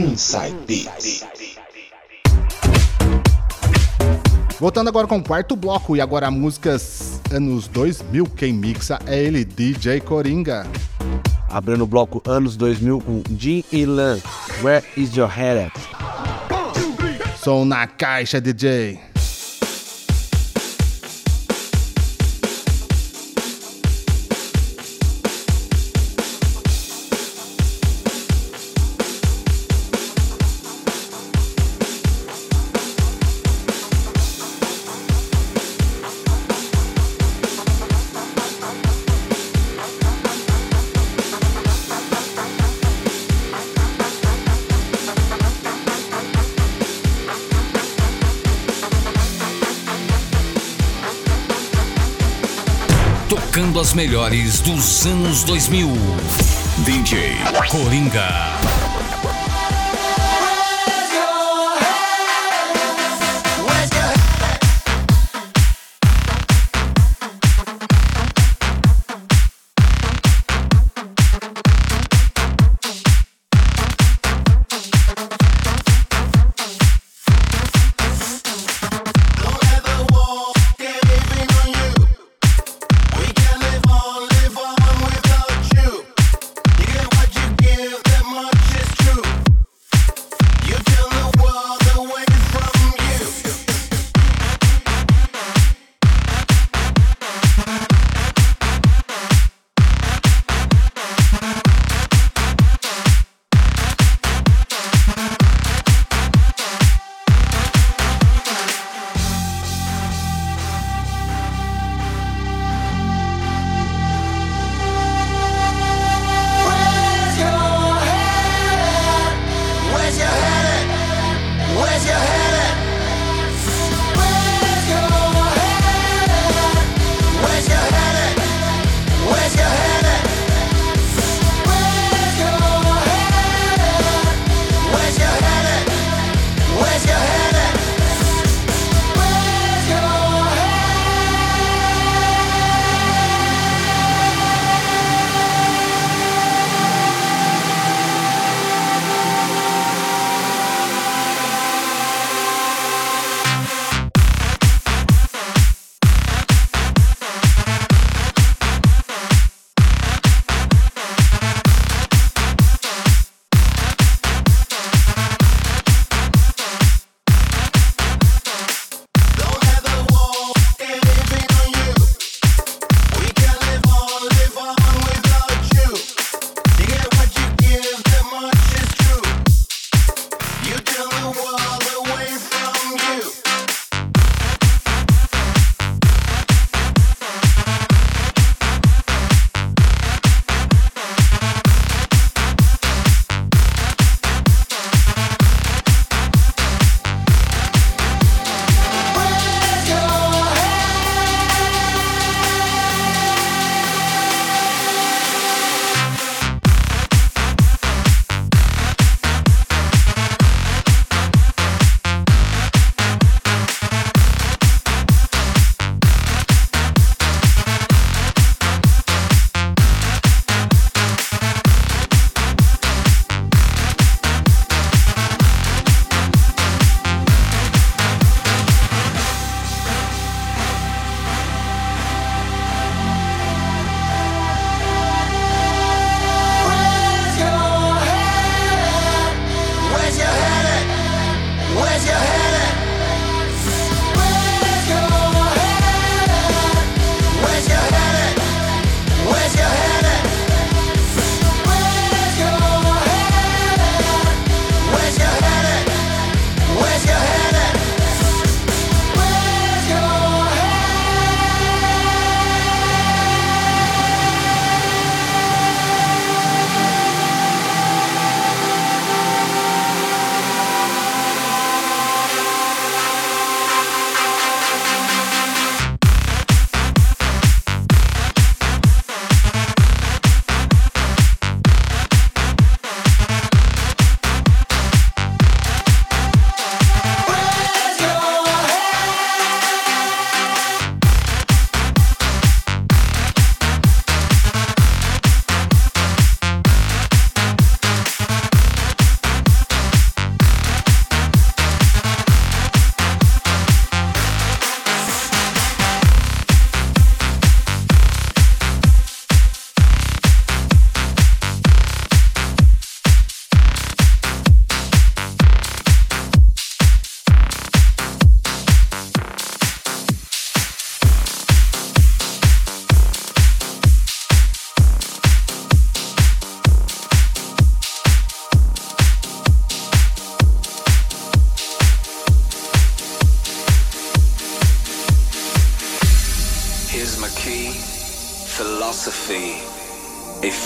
Inside Beats. Voltando agora com o quarto bloco e agora músicas anos 2000, quem mixa é ele, DJ Coringa. Abrindo o bloco anos 2000 com Jim e Lan, Where is your head at? Som na caixa, DJ. As melhores dos anos 2000. DJ Coringa.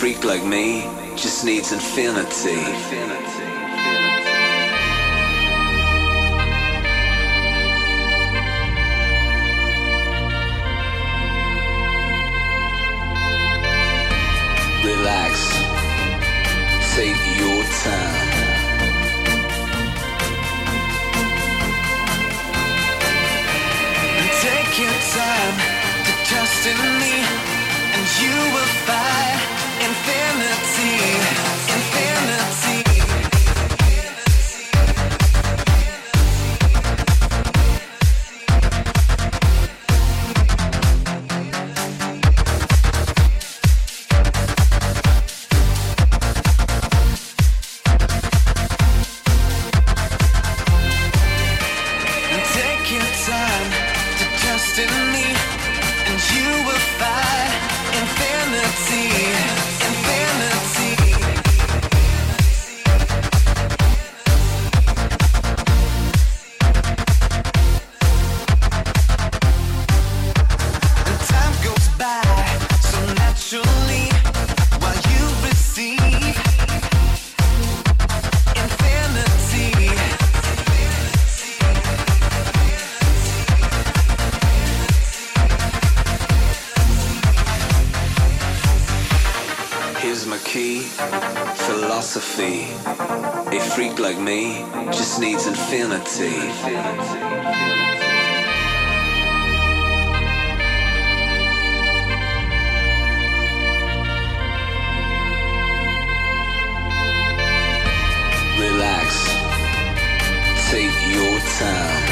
Freak like me just needs infinity. Relax, take your time. Take your time to trust in me, and you will find distant philosophy. A freak like me just needs infinity. Relax, take your time.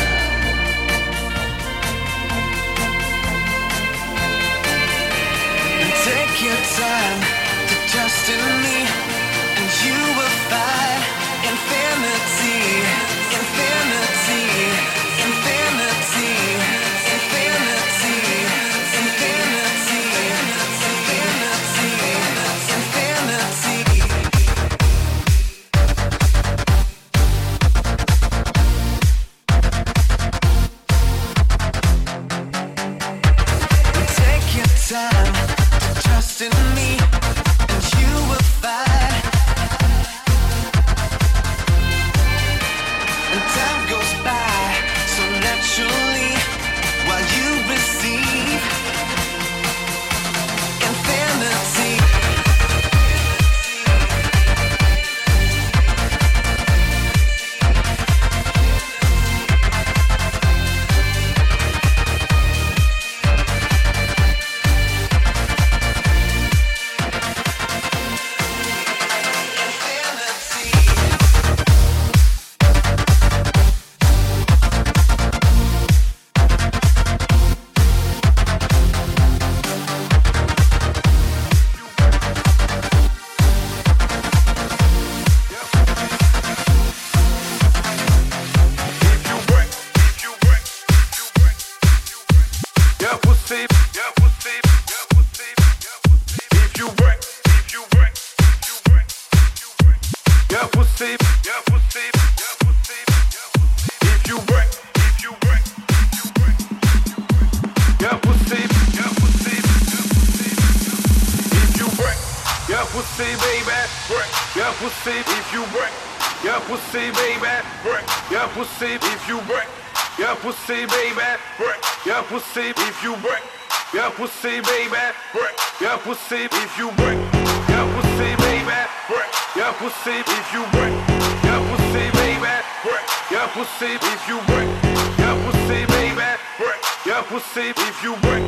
Take your time to trust in me, you will find infinity, infinity, pussy, baby, break your pussy if you break. Your pussy, baby, break your pussy if you break. Your pussy, baby, break your pussy if you break. Your pussy, baby, break your pussy if you break. Your pussy, baby, break your pussy if you break.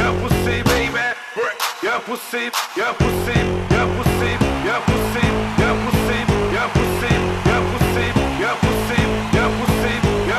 Your pussy, baby, break your pussy, your pussy, your pussy, your pussy, your pussy, your pussy.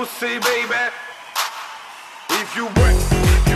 pussy, baby. If you work,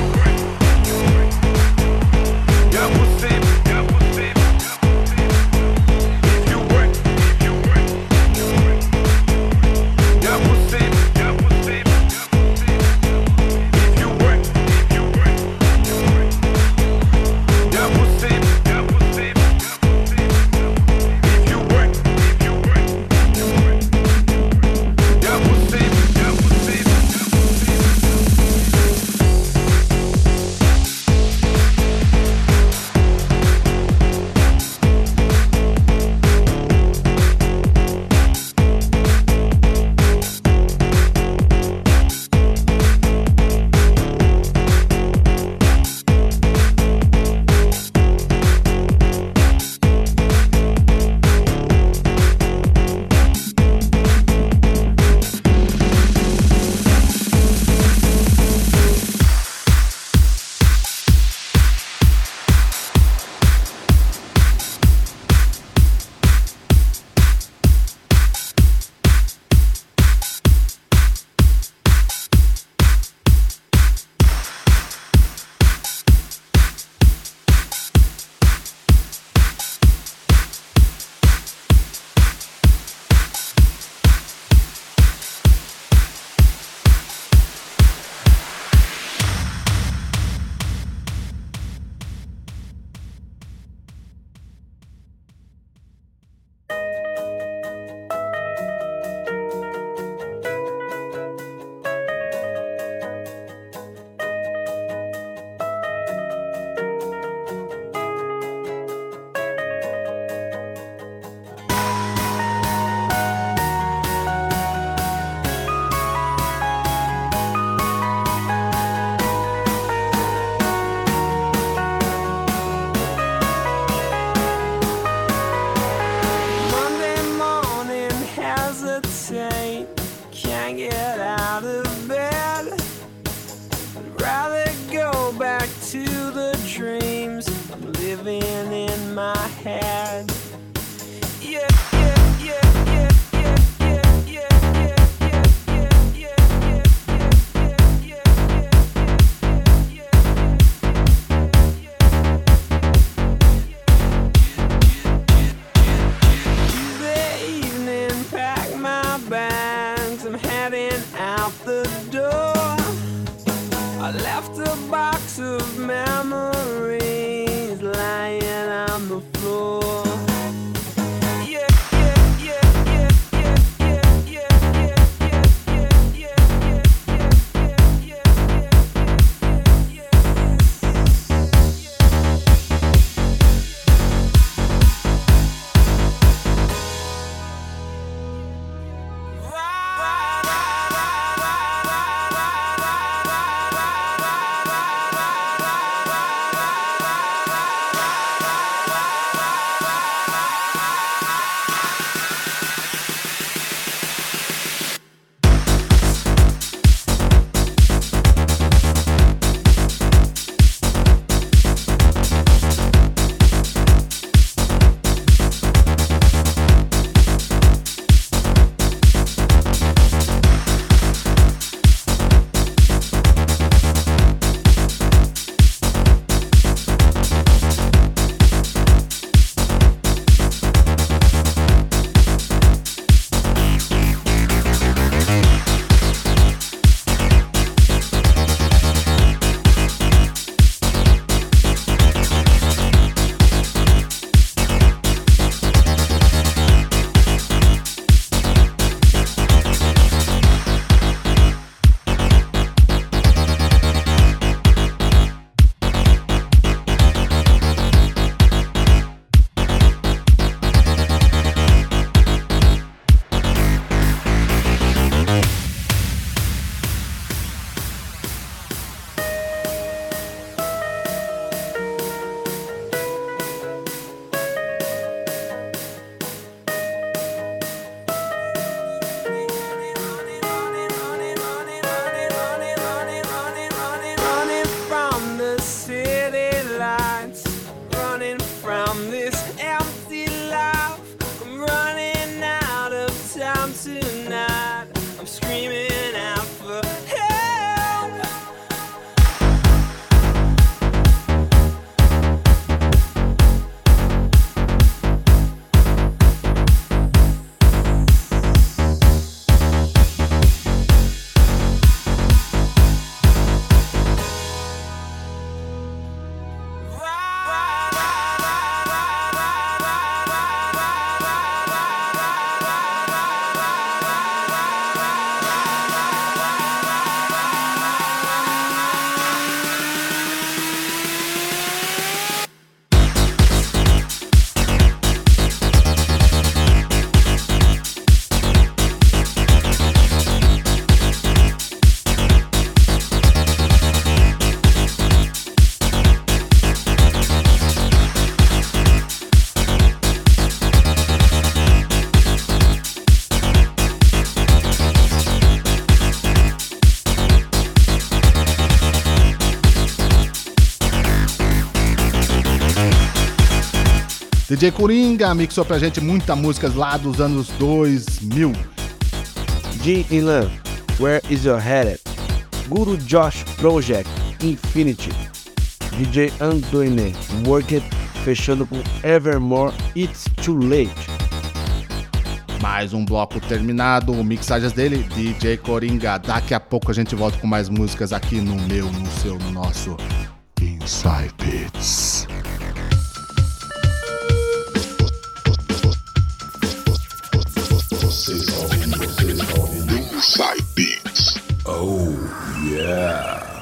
DJ Coringa mixou pra gente muitas músicas lá dos anos 2000. Jim Ilan, Where Is Your Head at? Guru Josh Project, Infinity. DJ Antoine, Work It, fechando com Evermore, It's Too Late. Mais um bloco terminado, mixagens dele, DJ Coringa. Daqui a pouco a gente volta com mais músicas aqui no meu, no seu, no nosso Inside Beats. Inside Beats. Oh, yeah.